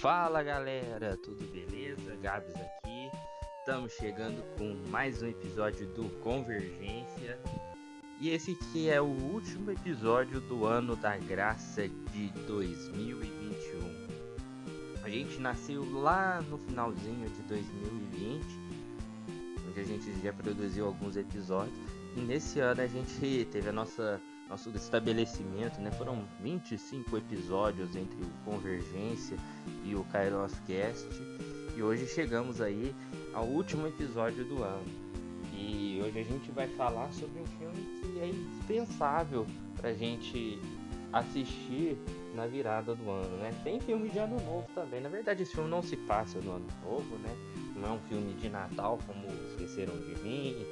Fala galera, tudo beleza? Gabs aqui. Estamos chegando com mais um episódio do Convergência. E esse aqui é o último episódio do ano da graça de 2021. A gente nasceu lá no finalzinho de 2020, onde a gente já produziu alguns episódios. E nesse ano a gente teve a nossa nosso estabelecimento, né? Foram 25 episódios entre o Convergência e o Kairos Cast. E hoje chegamos aí ao último episódio do ano. E hoje a gente vai falar sobre um filme que é indispensável pra gente assistir na virada do ano, né? Tem filme de ano novo também. Na verdade, esse filme não se passa no ano novo, né? Não é um filme de Natal como Esqueceram de Mim,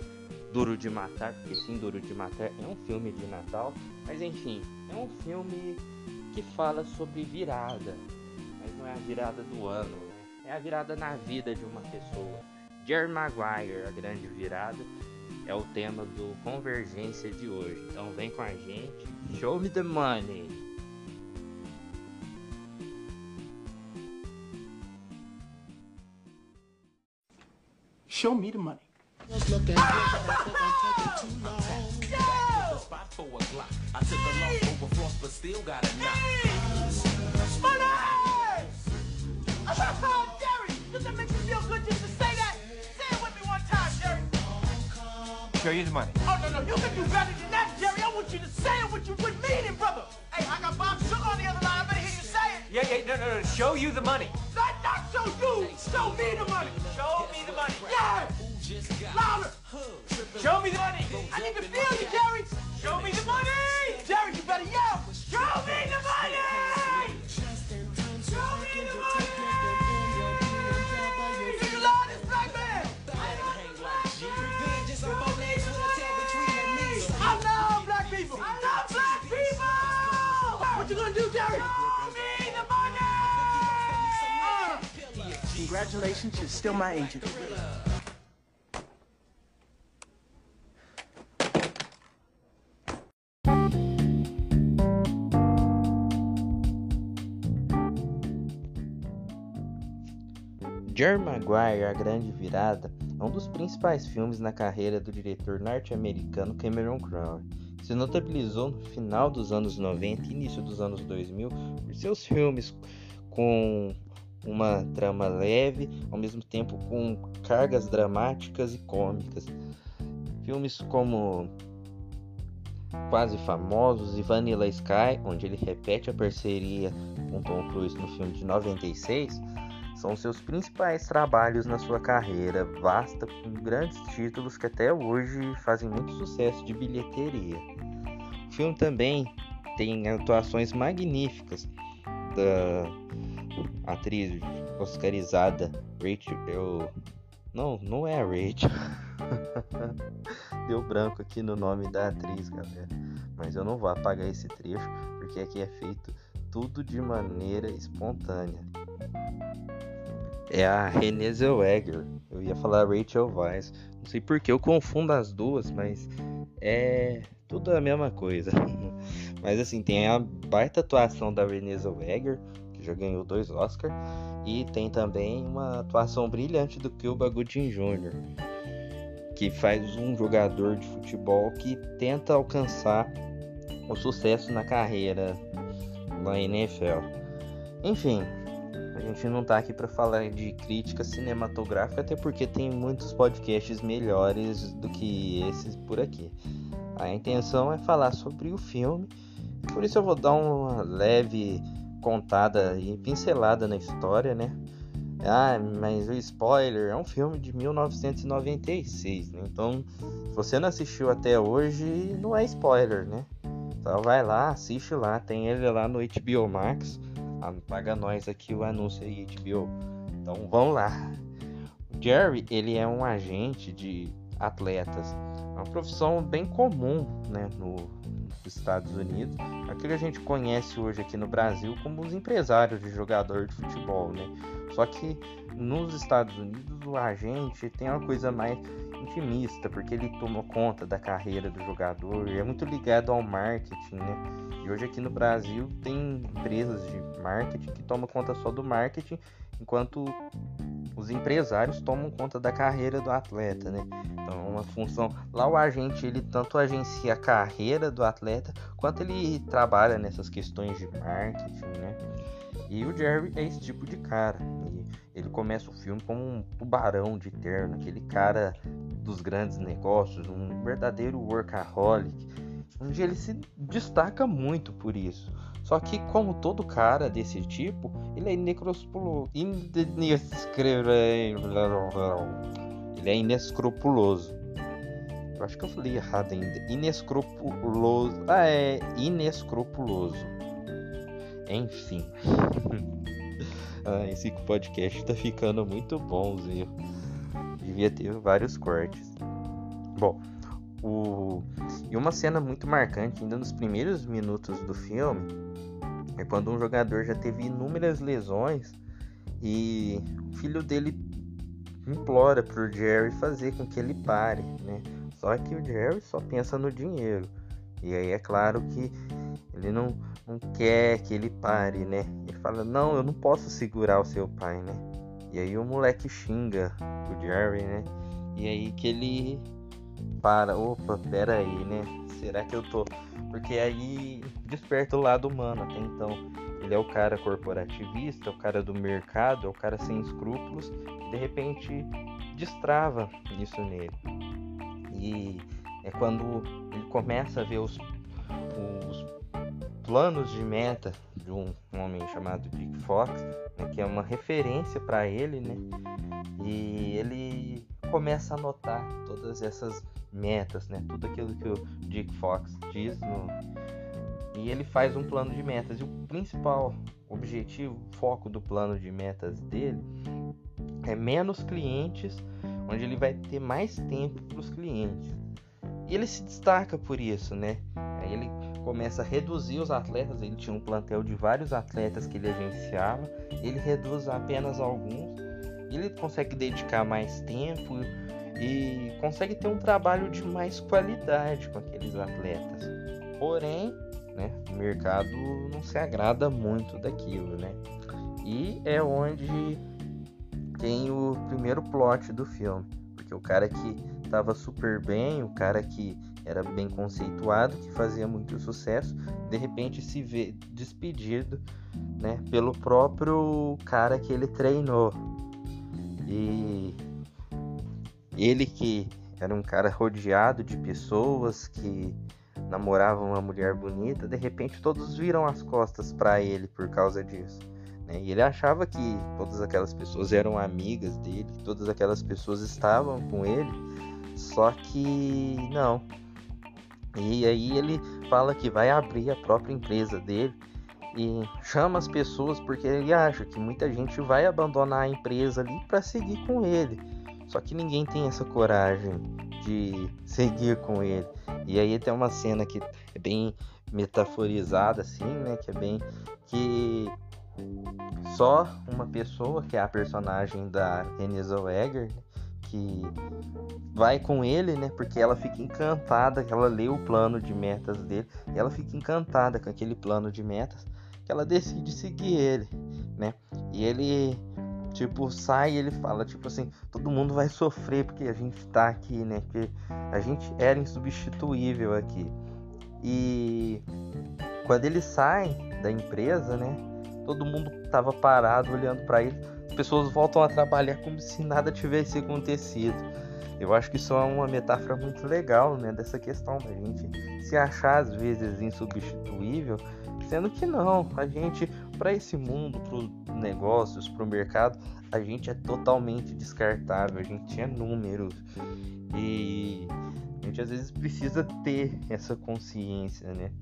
Duro de Matar, porque sim, Duro de Matar é um filme de Natal, mas enfim, é um filme que fala sobre virada, mas não é a virada do ano, né? é a virada na vida de uma pessoa. Jerry Maguire, a grande virada, é o tema do Convergência de hoje. Então vem com a gente, show me the money! Show me the money. Jerry, does that make you feel good just to say that? Say it with me one time, Jerry. Show you the money. Oh, no, no, you can do better than that, Jerry. I want you to say it with you with meaning, brother. Hey, I got Bob Sugar on the other line. I better hear you say it. Yeah, yeah, no, no, no. Show you the money. Not, not show you. Show me the money. Show me the money. Yeah. Louder. Show me the money. I need to feel you, Jerry. Show me Congratulations, you're still my agent. Jerry Maguire, A Grande Virada, é um dos principais filmes na carreira do diretor norte-americano Cameron Crowe. Se notabilizou no final dos anos 90 e início dos anos 2000 por seus filmes com uma trama leve, ao mesmo tempo com cargas dramáticas e cômicas. Filmes como Quase Famosos e Vanilla Sky, onde ele repete a parceria com Tom Cruise no filme de 96, são seus principais trabalhos na sua carreira, vasta com grandes títulos que até hoje fazem muito sucesso de bilheteria. O filme também tem atuações magníficas da atriz oscarizada Rachel. Não, não é a Rachel. Deu branco aqui no nome da atriz, galera. Mas eu não vou apagar esse trecho porque aqui é feito tudo de maneira espontânea. É a Renée Zellweger. Eu ia falar Rachel Weisz. Não sei porque eu confundo as duas, mas é tudo a mesma coisa. mas assim, tem a baita atuação da Renée Zellweger, já ganhou dois Oscars, e tem também uma atuação brilhante do Cuba Gooding Jr., que faz um jogador de futebol que tenta alcançar o sucesso na carreira na NFL. Enfim, a gente não tá aqui para falar de crítica cinematográfica, até porque tem muitos podcasts melhores do que esses por aqui. A intenção é falar sobre o filme, por isso eu vou dar uma leve contada e pincelada na história, né? Ah, mas o spoiler é um filme de 1996, né? Então, se você não assistiu até hoje, não é spoiler, né? Então vai lá, assiste lá, tem ele lá no HBO Max. Ah, paga nós aqui o anúncio aí, HBO. Então vamos lá. O Jerry, ele é um agente de atletas. É uma profissão bem comum, né, no, dos Estados Unidos, aquilo que a gente conhece hoje aqui no Brasil como os empresários de jogador de futebol, né? Só que nos Estados Unidos o agente tem uma coisa mais intimista, porque ele toma conta da carreira do jogador, é muito ligado ao marketing, né? E hoje aqui no Brasil tem empresas de marketing que tomam conta só do marketing, enquanto os empresários tomam conta da carreira do atleta, né? Então, é uma função. Lá o agente ele tanto agencia a carreira do atleta quanto ele trabalha nessas questões de marketing, né? E o Jerry é esse tipo de cara. Ele começa o filme como um tubarão de terno, aquele cara dos grandes negócios, um verdadeiro workaholic, onde ele se destaca muito por isso. Só que, como todo cara desse tipo, ele é inescrupuloso. Ele é inescrupuloso. Eu acho que eu falei errado ainda. Inescrupuloso. Ah, é inescrupuloso. Enfim. ah, esse podcast tá ficando muito bonzinho. Devia ter vários cortes. Bom, o... e uma cena muito marcante, ainda nos primeiros minutos do filme, é quando um jogador já teve inúmeras lesões e o filho dele implora pro Jerry fazer com que ele pare, né? Só que o Jerry só pensa no dinheiro. E aí é claro que ele não, não quer que ele pare, né? Ele fala, não, eu não posso segurar o seu pai, né? E aí o moleque xinga o Jerry, né? E aí que ele para, opa, pera aí, né? Será que eu tô porque aí desperta o lado humano até então. Ele é o cara corporativista, o cara do mercado, é o cara sem escrúpulos, e de repente destrava isso nele. E é quando ele começa a ver os, os planos de meta de um, um homem chamado Dick Fox, né, que é uma referência para ele, né? E ele começa a notar todas essas metas, né? Tudo aquilo que o Dick Fox diz no... e ele faz um plano de metas. E o principal objetivo, foco do plano de metas dele é menos clientes, onde ele vai ter mais tempo para os clientes. E ele se destaca por isso, né? Aí ele começa a reduzir os atletas. Ele tinha um plantel de vários atletas que ele agenciava. Ele reduz apenas alguns. Ele consegue dedicar mais tempo e consegue ter um trabalho de mais qualidade com aqueles atletas. Porém, né, o mercado não se agrada muito daquilo, né? E é onde tem o primeiro plot do filme, porque o cara que estava super bem, o cara que era bem conceituado, que fazia muito sucesso, de repente se vê despedido, né, pelo próprio cara que ele treinou. E ele que era um cara rodeado de pessoas que namoravam uma mulher bonita, de repente todos viram as costas para ele por causa disso. Né? E ele achava que todas aquelas pessoas eram amigas dele, todas aquelas pessoas estavam com ele, só que não. E aí ele fala que vai abrir a própria empresa dele e chama as pessoas porque ele acha que muita gente vai abandonar a empresa ali para seguir com ele. Só que ninguém tem essa coragem de seguir com ele. E aí tem uma cena que é bem metaforizada assim, né, que é bem que só uma pessoa, que é a personagem da Renée Zellweger, que vai com ele, né? Porque ela fica encantada, ela lê o plano de metas dele, e ela fica encantada com aquele plano de metas, que ela decide seguir ele, né? E ele tipo, sai e ele fala, tipo assim, todo mundo vai sofrer porque a gente tá aqui, né? Que a gente era insubstituível aqui. E quando ele sai da empresa, né? Todo mundo tava parado olhando para ele. As pessoas voltam a trabalhar como se nada tivesse acontecido. Eu acho que isso é uma metáfora muito legal, né? Dessa questão da gente se achar às vezes insubstituível, sendo que não. A gente, para esse mundo, para negócios, para o mercado, a gente é totalmente descartável. A gente é números e a gente às vezes precisa ter essa consciência, né?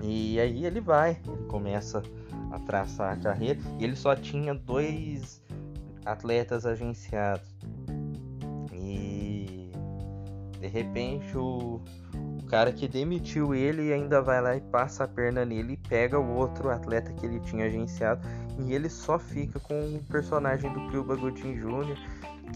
E aí ele vai, ele começa a traçar a carreira e ele só tinha dois atletas agenciados. E de repente o, cara que demitiu ele ainda vai lá e passa a perna nele e pega o outro atleta que ele tinha agenciado e ele só fica com o personagem do Cuba Gooding Jr.,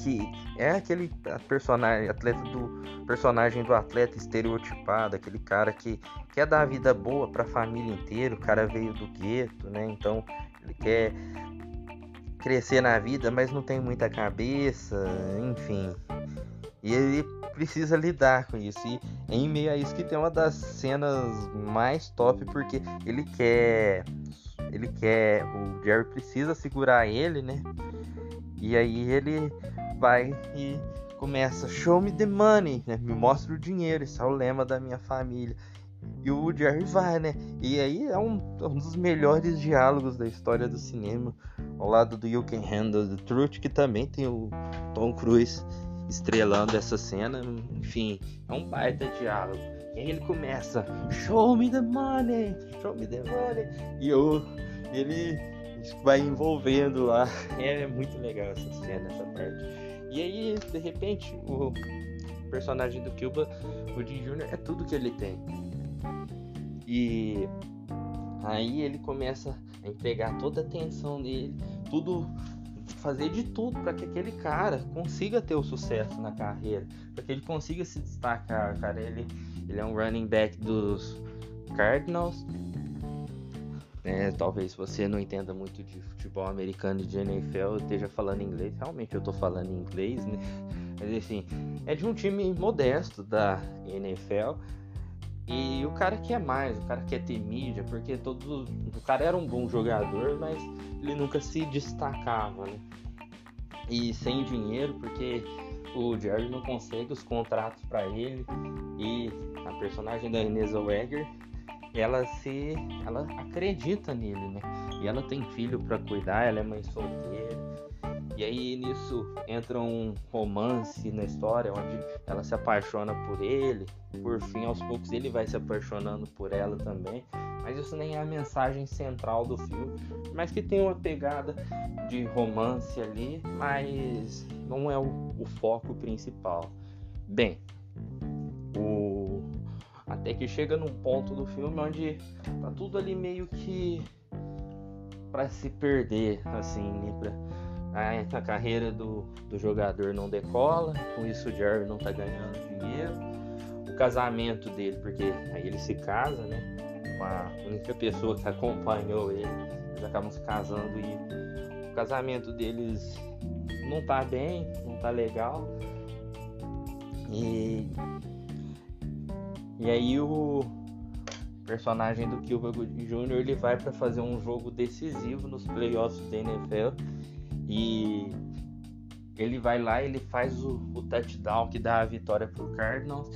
que é aquele personagem, atleta do personagem do atleta estereotipado, aquele cara que quer dar a vida boa para a família inteira, o cara veio do gueto, né? Então ele quer crescer na vida, mas não tem muita cabeça, enfim. E ele precisa lidar com isso. E em meio a isso que tem uma das cenas mais top, porque ele quer. Ele quer. O Jerry precisa segurar ele, né? E aí ele vai e começa, show me the money, né? Me mostra o dinheiro, esse é o lema da minha família. E o Jerry vai, né? E aí é um, um dos melhores diálogos da história do cinema, ao lado do You Can Handle the Truth, que também tem o Tom Cruise estrelando essa cena. Enfim, é um baita diálogo. E aí ele começa, show me the money, show me the money. E eu, ele vai envolvendo lá. É muito legal essa cena, essa parte. E aí, de repente, o personagem do Cuba, o Jim Jr., é tudo que ele tem. E aí ele começa a empregar toda a atenção dele, tudo fazer de tudo para que aquele cara consiga ter o sucesso na carreira, para que ele consiga se destacar, cara. Ele, ele é um running back dos Cardinals. É, talvez você não entenda muito de futebol americano e de NFL, esteja falando inglês. Realmente eu tô falando inglês, né? Mas assim, é de um time modesto da NFL. E o cara quer mais, o cara quer ter mídia, porque todo. O cara era um bom jogador, mas ele nunca se destacava, né? E sem dinheiro, porque o Jerry não consegue os contratos para ele. E a personagem da Inês Weger, ela se. ela acredita nele, né? E ela tem filho para cuidar, ela é mãe solteira. E aí nisso entra um romance na história onde ela se apaixona por ele. Por fim, aos poucos ele vai se apaixonando por ela também. Mas isso nem é a mensagem central do filme. Mas que tem uma pegada de romance ali, mas não é o, o foco principal. Bem, o até que chega num ponto do filme onde tá tudo ali meio que para se perder, assim, né? A, carreira do, do jogador não decola, com isso o Jerry não tá ganhando dinheiro. O casamento dele, porque aí ele se casa, né? Com a única pessoa que acompanhou ele, eles acabam se casando e o casamento deles não tá bem, não tá legal. E, e aí o personagem do Cuba Jr. ele vai para fazer um jogo decisivo nos playoffs da NFL e ele vai lá, ele faz o, o touchdown que dá a vitória pro Cardinals.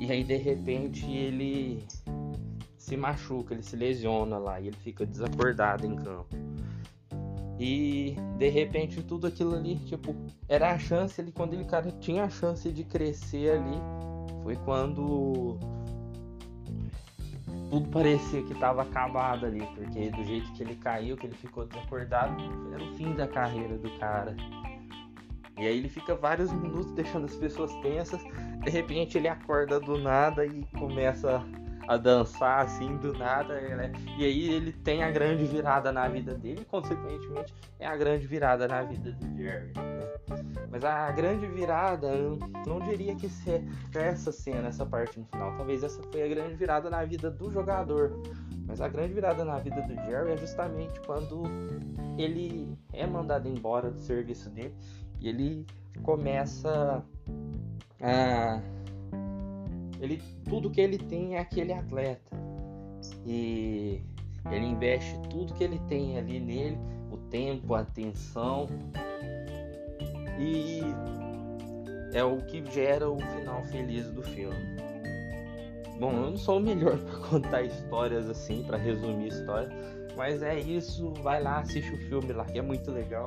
E aí de repente ele se machuca, ele se lesiona lá e ele fica desacordado em campo. E de repente tudo aquilo ali, tipo, era a chance ali quando ele cara tinha a chance de crescer ali, foi quando tudo parecia que estava acabado ali, porque do jeito que ele caiu, que ele ficou desacordado, era o fim da carreira do cara. E aí ele fica vários minutos deixando as pessoas tensas, de repente ele acorda do nada e começa a dançar assim do nada, né? e aí ele tem a grande virada na vida dele, e consequentemente é a grande virada na vida do Jerry. Mas a grande virada, eu não diria que é essa cena, essa parte no final. Talvez essa foi a grande virada na vida do jogador. Mas a grande virada na vida do Jerry é justamente quando ele é mandado embora do serviço dele e ele começa a ele tudo que ele tem é aquele atleta. E ele investe tudo que ele tem ali nele o tempo a atenção. E é o que gera o final feliz do filme. Bom eu não sou o melhor para contar histórias assim para resumir história mas é isso. Vai lá assiste o filme lá que é muito legal.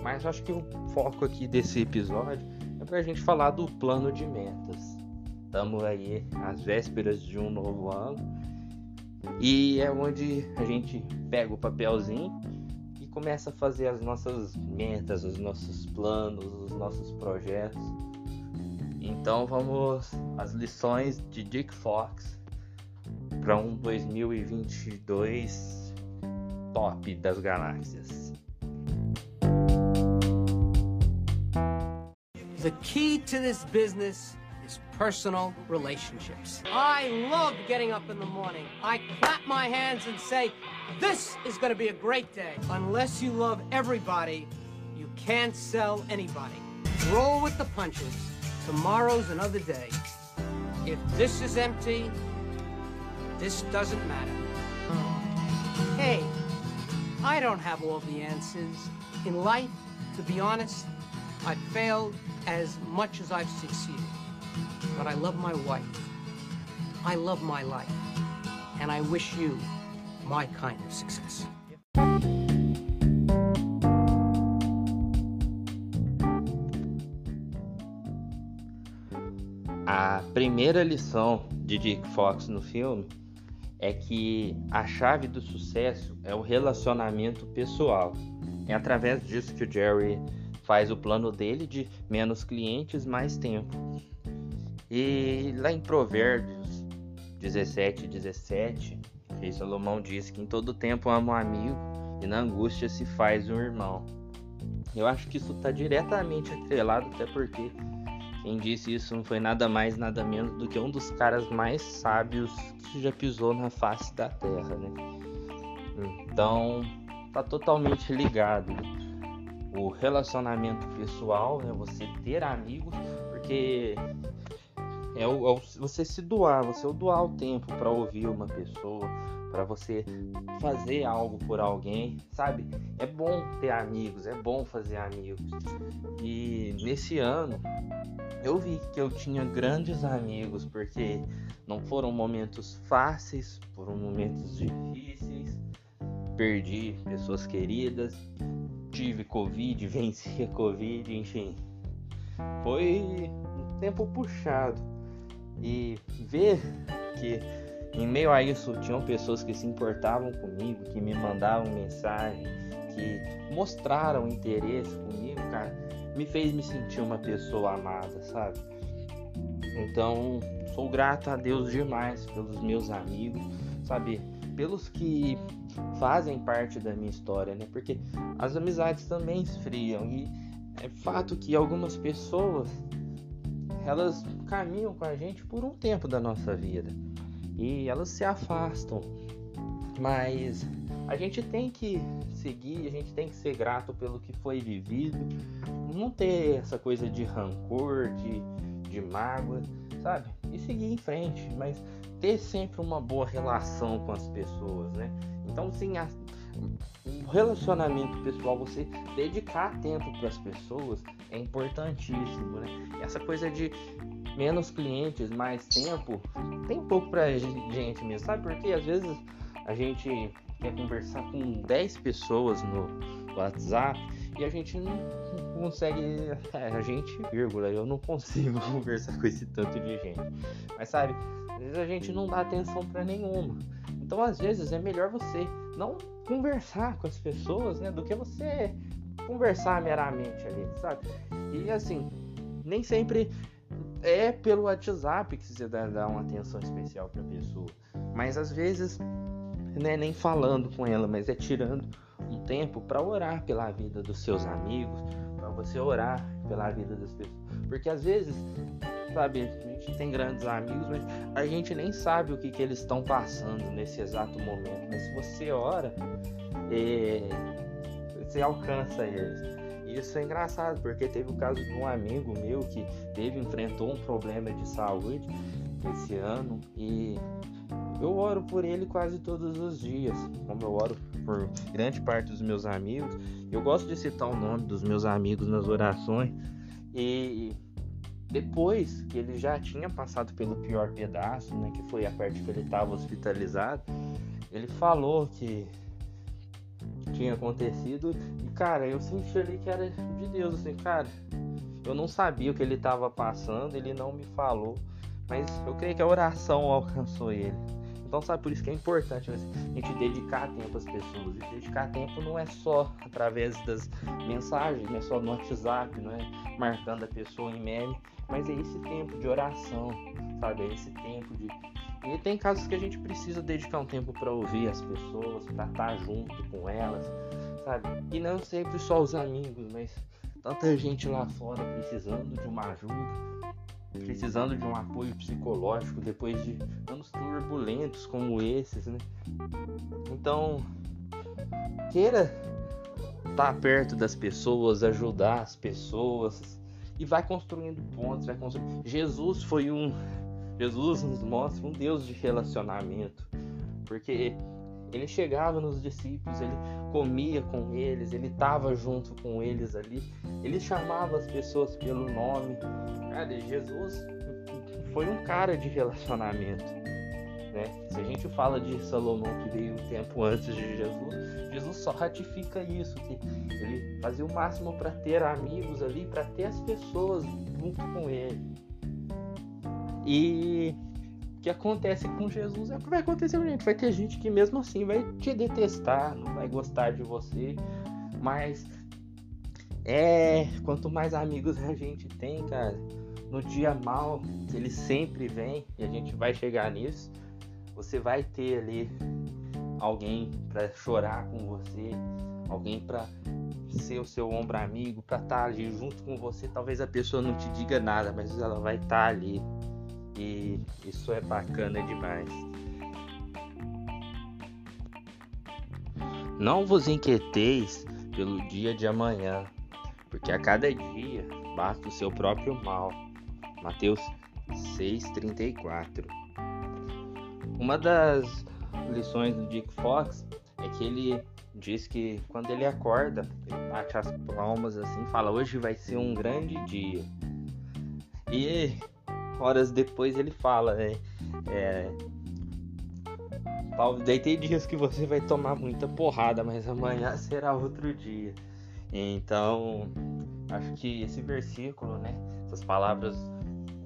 Mas acho que o foco aqui desse episódio é para a gente falar do plano de metas Estamos aí às vésperas de um novo ano. E é onde a gente pega o papelzinho e começa a fazer as nossas metas, os nossos planos, os nossos projetos. Então vamos às lições de Dick Fox para um 2022 top das galáxias. The key to this business is personal relationships. I love getting up in the morning. I clap my hands and say, This is going to be a great day. Unless you love everybody, you can't sell anybody. Roll with the punches. Tomorrow's another day. If this is empty, this doesn't matter. Hey, I don't have all the answers. In life, to be honest, I've failed as much as I've succeeded. But I love my wife. I love my life. And I wish you my kind of success. A primeira lição de Dick Fox no filme é que a chave do sucesso é o relacionamento pessoal. É através disso que o Jerry faz o plano dele de menos clientes, mais tempo. E lá em Provérbios 17, 17, Rei Salomão diz que em todo tempo ama um amigo e na angústia se faz um irmão. Eu acho que isso está diretamente atrelado, até porque quem disse isso não foi nada mais, nada menos do que um dos caras mais sábios que já pisou na face da Terra, né? Então, tá totalmente ligado. O relacionamento pessoal, né? Você ter amigos, porque é, o, é você se doar, você doar o tempo para ouvir uma pessoa, para você fazer algo por alguém, sabe? É bom ter amigos, é bom fazer amigos. E nesse ano eu vi que eu tinha grandes amigos, porque não foram momentos fáceis, foram momentos difíceis. Perdi pessoas queridas, tive Covid, venci a Covid, enfim. Foi um tempo puxado. E ver que em meio a isso tinham pessoas que se importavam comigo, que me mandavam mensagem, que mostraram interesse comigo, cara, me fez me sentir uma pessoa amada, sabe? Então, sou grato a Deus demais pelos meus amigos, sabe? Pelos que fazem parte da minha história, né? Porque as amizades também esfriam e é fato que algumas pessoas elas caminham com a gente por um tempo da nossa vida e elas se afastam. Mas a gente tem que seguir, a gente tem que ser grato pelo que foi vivido, não ter essa coisa de rancor, de, de mágoa, sabe? E seguir em frente, mas ter sempre uma boa relação com as pessoas, né? Então, sim, o relacionamento pessoal, você dedicar tempo para as pessoas é importantíssimo, né? Essa coisa de menos clientes, mais tempo, tem pouco pra gente mesmo, sabe? Porque às vezes a gente quer conversar com 10 pessoas no WhatsApp e a gente não consegue. A gente, vírgula, eu não consigo conversar com esse tanto de gente. Mas sabe, às vezes a gente não dá atenção para nenhuma. Então às vezes é melhor você não conversar com as pessoas, né? Do que você conversar meramente ali, sabe? E assim, nem sempre é pelo WhatsApp que você dá, dá uma atenção especial para a pessoa, mas às vezes não é nem falando com ela, mas é tirando um tempo para orar pela vida dos seus amigos, para você orar pela vida das pessoas, porque às vezes, sabe, a gente tem grandes amigos, mas a gente nem sabe o que, que eles estão passando nesse exato momento, mas se você ora, é, você alcança eles. Isso é engraçado, porque teve o caso de um amigo meu que teve, enfrentou um problema de saúde esse ano e eu oro por ele quase todos os dias, como eu oro por grande parte dos meus amigos. Eu gosto de citar o nome dos meus amigos nas orações e depois que ele já tinha passado pelo pior pedaço, né, que foi a parte que ele estava hospitalizado, ele falou que tinha acontecido. E, cara, eu senti ali que era de Deus, assim, cara. Eu não sabia o que ele estava passando, ele não me falou. Mas eu creio que a oração alcançou ele. Então, sabe, por isso que é importante né, a gente dedicar tempo às pessoas. E dedicar tempo não é só através das mensagens, não é só no WhatsApp, não é marcando a pessoa em meme, mas é esse tempo de oração, sabe? É esse tempo de. E tem casos que a gente precisa dedicar um tempo para ouvir as pessoas, para estar junto com elas, sabe? E não sempre só os amigos, mas tanta gente lá fora precisando de uma ajuda, precisando de um apoio psicológico depois de anos turbulentos como esses, né? Então, queira estar perto das pessoas, ajudar as pessoas e vai construindo pontos, vai construindo. Jesus foi um Jesus nos mostra um Deus de relacionamento, porque ele chegava nos discípulos, ele comia com eles, ele estava junto com eles ali, ele chamava as pessoas pelo nome. Cara, Jesus foi um cara de relacionamento. Né? Se a gente fala de Salomão que veio um tempo antes de Jesus, Jesus só ratifica isso, que ele fazia o máximo para ter amigos ali, para ter as pessoas junto com ele. E que acontece com Jesus é o que vai acontecer com gente. Vai ter gente que mesmo assim vai te detestar, não vai gostar de você, mas é quanto mais amigos a gente tem, cara, no dia mal ele sempre vem e a gente vai chegar nisso. Você vai ter ali alguém para chorar com você, alguém para ser o seu ombro amigo, para estar tá ali junto com você. Talvez a pessoa não te diga nada, mas ela vai estar tá ali e isso é bacana demais. Não vos inquieteis pelo dia de amanhã, porque a cada dia basta o seu próprio mal. Mateus 6:34. Uma das lições do Dick Fox é que ele diz que quando ele acorda, ele bate as palmas assim, fala: "Hoje vai ser um grande dia". E horas depois ele fala, né? É, daí tem dias que você vai tomar muita porrada, mas amanhã será outro dia. Então, acho que esse versículo, né? Essas palavras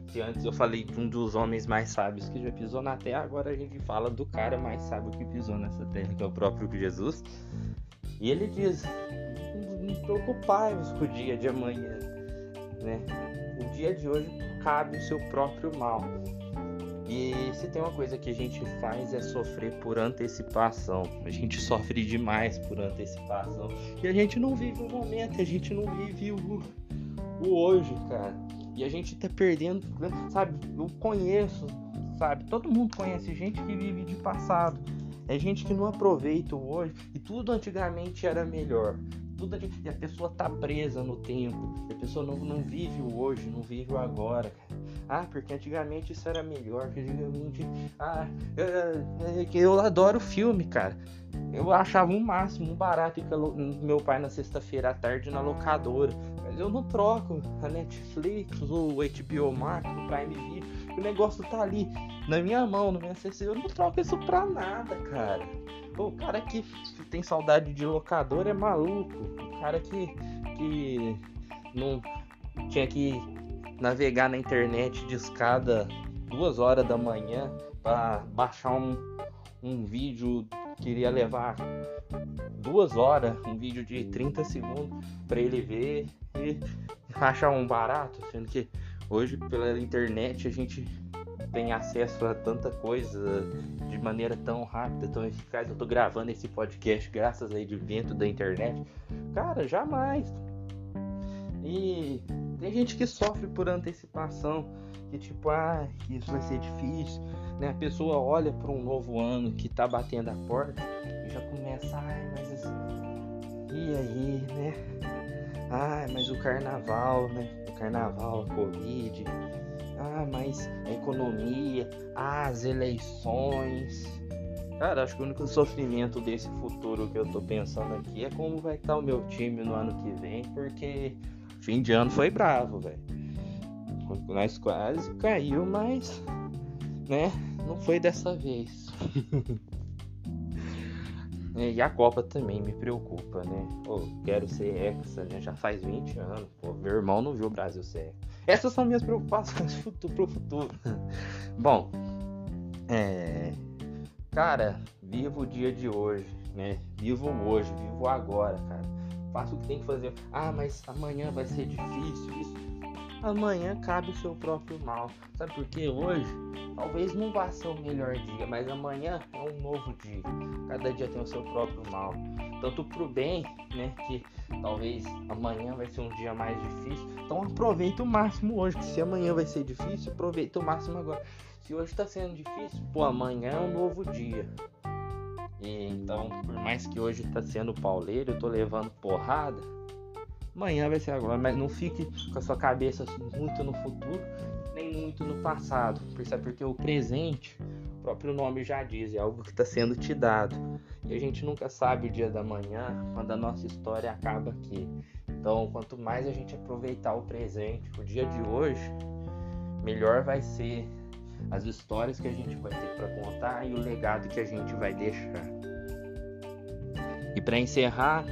que antes eu falei de um dos homens mais sábios que já pisou na terra, agora a gente fala do cara mais sábio que pisou nessa terra, que é o próprio Jesus. E ele diz: Não preocupai-vos com o dia de amanhã, né? O dia de hoje cabe o seu próprio mal. E se tem uma coisa que a gente faz é sofrer por antecipação. A gente sofre demais por antecipação. E a gente não vive o momento, a gente não vive o, o hoje, cara. E a gente tá perdendo, sabe? Eu conheço, sabe? Todo mundo conhece gente que vive de passado. É gente que não aproveita o hoje. E tudo antigamente era melhor tudo e a pessoa tá presa no tempo. A pessoa não, não vive o hoje, não vive o agora. Ah, porque antigamente isso era melhor. Antigamente. Ah, eu, eu adoro filme, cara. Eu achava um máximo, um barato que meu pai na sexta-feira à tarde na locadora. Mas eu não troco a Netflix, o HBO Max, o Prime Video. O negócio tá ali na minha mão, no meu acessível. Eu não troco isso pra nada, cara. O cara que tem saudade de locador é maluco. O cara que, que não tinha que navegar na internet de escada duas horas da manhã para baixar um, um vídeo que iria levar duas horas, um vídeo de 30 segundos para ele ver e achar um barato, sendo que hoje pela internet a gente tem acesso a tanta coisa de maneira tão rápida, tão eficaz. Eu tô gravando esse podcast graças aí de vento da internet. Cara, jamais. E tem gente que sofre por antecipação, que tipo, ah, isso vai ser difícil, né? A pessoa olha para um novo ano que tá batendo a porta e já começa, ai, mas e aí, né? Ai, mas o carnaval, né? O carnaval, a Covid, ah, mas a economia, ah, as eleições. Cara, acho que o único sofrimento desse futuro que eu tô pensando aqui é como vai estar o meu time no ano que vem, porque fim de ano foi bravo, velho. Nós quase caiu, mas né, não foi dessa vez. e a Copa também me preocupa, né? Pô, quero ser hexa, né? Já faz 20 anos. Pô, meu irmão não viu o Brasil ser hexa. Essas são minhas preocupações pro futuro. Bom, é, cara, viva o dia de hoje, né? Viva o hoje, viva o agora, cara. Faça o que tem que fazer. Ah, mas amanhã vai ser difícil, isso. Amanhã cabe o seu próprio mal. Sabe por quê? Hoje talvez não vá ser o melhor dia, mas amanhã é um novo dia. Cada dia tem o seu próprio mal. Tanto pro bem, né? Que talvez amanhã vai ser um dia mais difícil. Então aproveita o máximo hoje. Que se amanhã vai ser difícil, aproveita o máximo agora. Se hoje tá sendo difícil, pô, amanhã é um novo dia. E, então, por mais que hoje tá sendo pauleiro, eu tô levando porrada Amanhã vai ser agora, mas não fique com a sua cabeça muito no futuro, nem muito no passado. Porque o presente, próprio nome já diz, é algo que está sendo te dado. E a gente nunca sabe o dia da manhã, quando a nossa história acaba aqui. Então, quanto mais a gente aproveitar o presente, o dia de hoje, melhor vai ser as histórias que a gente vai ter para contar e o legado que a gente vai deixar. E para encerrar,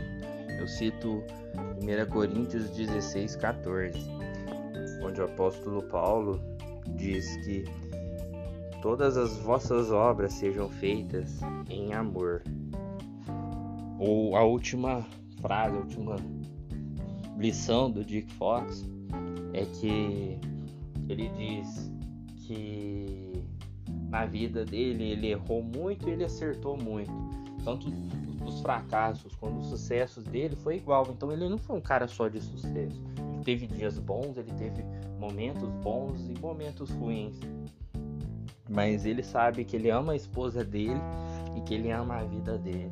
eu cito 1 Coríntios 16, 14, onde o apóstolo Paulo diz que todas as vossas obras sejam feitas em amor. Ou a última frase, a última lição do Dick Fox é que ele diz que na vida dele ele errou muito e ele acertou muito. Tanto os fracassos quanto os sucessos dele foi igual. Então ele não foi um cara só de sucesso. Ele teve dias bons, ele teve momentos bons e momentos ruins. Mas ele sabe que ele ama a esposa dele e que ele ama a vida dele.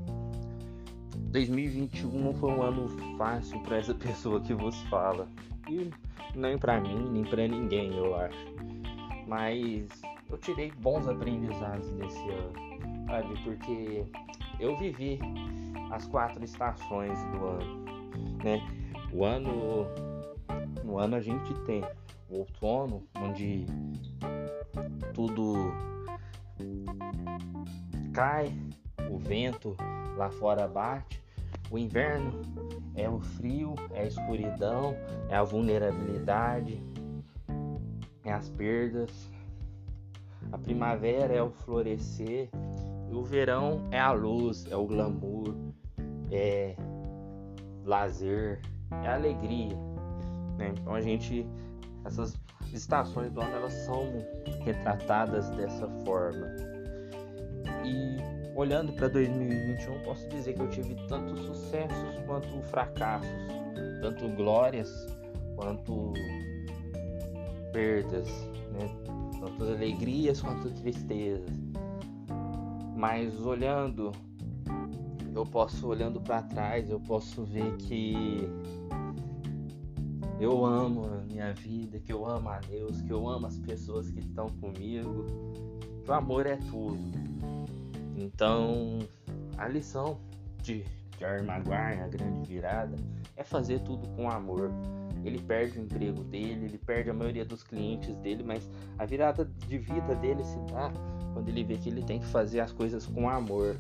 2021 não foi um ano fácil para essa pessoa que vos fala. E nem para mim, nem para ninguém, eu acho. Mas eu tirei bons aprendizados desse ano, sabe? Porque eu vivi as quatro estações do ano, né? O ano, no ano a gente tem o outono, onde tudo cai, o vento lá fora bate. O inverno é o frio, é a escuridão, é a vulnerabilidade, é as perdas. A primavera é o florescer, e o verão é a luz, é o glamour, é lazer, é alegria. Né? Então a gente, essas estações do ano elas são retratadas dessa forma. E olhando para 2021, posso dizer que eu tive tanto sucessos quanto fracassos, tanto glórias quanto perdas, né? tanto alegrias quanto tristezas. Mas olhando, eu posso olhando para trás, eu posso ver que eu amo a minha vida, que eu amo a Deus, que eu amo as pessoas que estão comigo, que o amor é tudo. Então, a lição de Jerry Maguire, a grande virada, é fazer tudo com amor. Ele perde o emprego dele, ele perde a maioria dos clientes dele, mas a virada de vida dele se dá quando ele vê que ele tem que fazer as coisas com amor.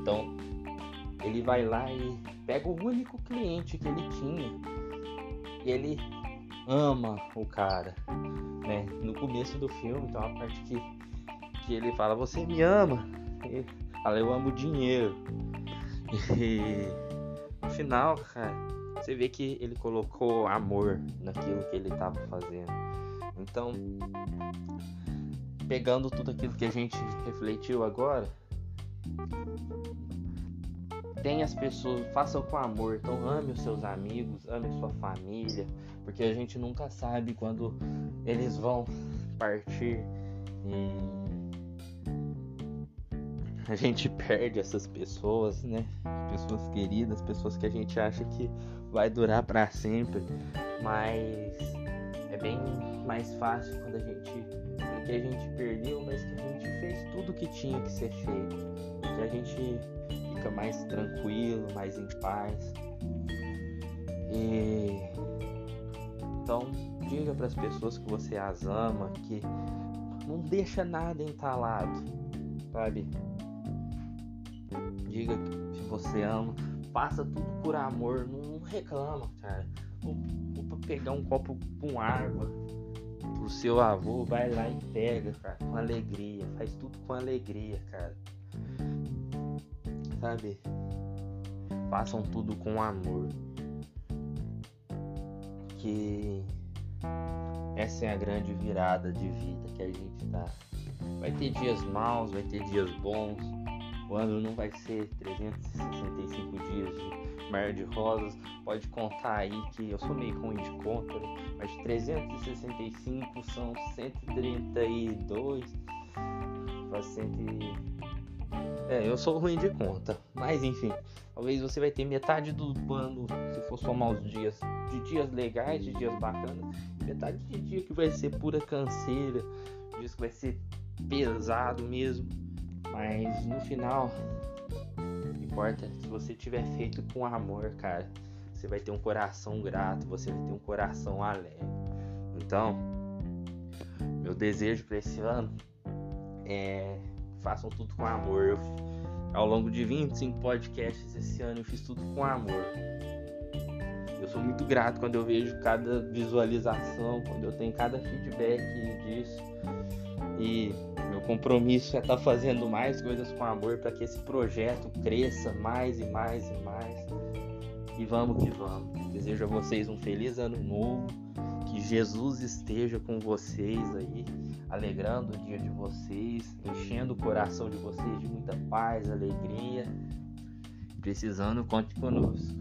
Então, ele vai lá e pega o único cliente que ele tinha e ele ama o cara, né? No começo do filme, então a parte que, que ele fala: Você me ama? E fala: Eu amo dinheiro. E no final, cara, você vê que ele colocou amor naquilo que ele estava fazendo. Então, pegando tudo aquilo que a gente refletiu agora, tem as pessoas, façam com amor, então ame os seus amigos, ame sua família, porque a gente nunca sabe quando eles vão partir e a gente perde essas pessoas, né? Pessoas queridas, pessoas que a gente acha que vai durar para sempre, mas é bem mais fácil quando a gente que a gente perdeu, mas que a gente fez tudo que tinha que ser feito. Que a gente fica mais tranquilo, mais em paz. E então diga para as pessoas que você as ama que não deixa nada entalado, sabe? Diga que você ama, faça tudo por amor, não reclama, cara. Vou, vou pegar um copo com água o seu avô vai lá e pega, cara, com alegria, faz tudo com alegria, cara. Sabe? Façam tudo com amor. Que essa é a grande virada de vida que a gente tá. Vai ter dias maus, vai ter dias bons. O ano não vai ser 365 dias de mar de rosas. Pode contar aí que eu sou meio ruim de conta, mas 365 são 132 para 100 é, eu sou ruim de conta. Mas enfim, talvez você vai ter metade do ano, se for somar os dias, de dias legais, de dias bacanas, metade de dia que vai ser pura canseira, dias que vai ser pesado mesmo. Mas no final, importa se você tiver feito com amor, cara. Você vai ter um coração grato, você vai ter um coração alegre. Então, meu desejo para esse ano é façam tudo com amor. Eu, ao longo de 25 podcasts esse ano eu fiz tudo com amor. Eu sou muito grato quando eu vejo cada visualização, quando eu tenho cada feedback disso. E meu compromisso é estar tá fazendo mais coisas com amor para que esse projeto cresça mais e mais e mais. E vamos que vamos. Desejo a vocês um feliz ano novo. Jesus esteja com vocês aí alegrando o dia de vocês, enchendo o coração de vocês de muita paz, alegria. Precisando, conte conosco.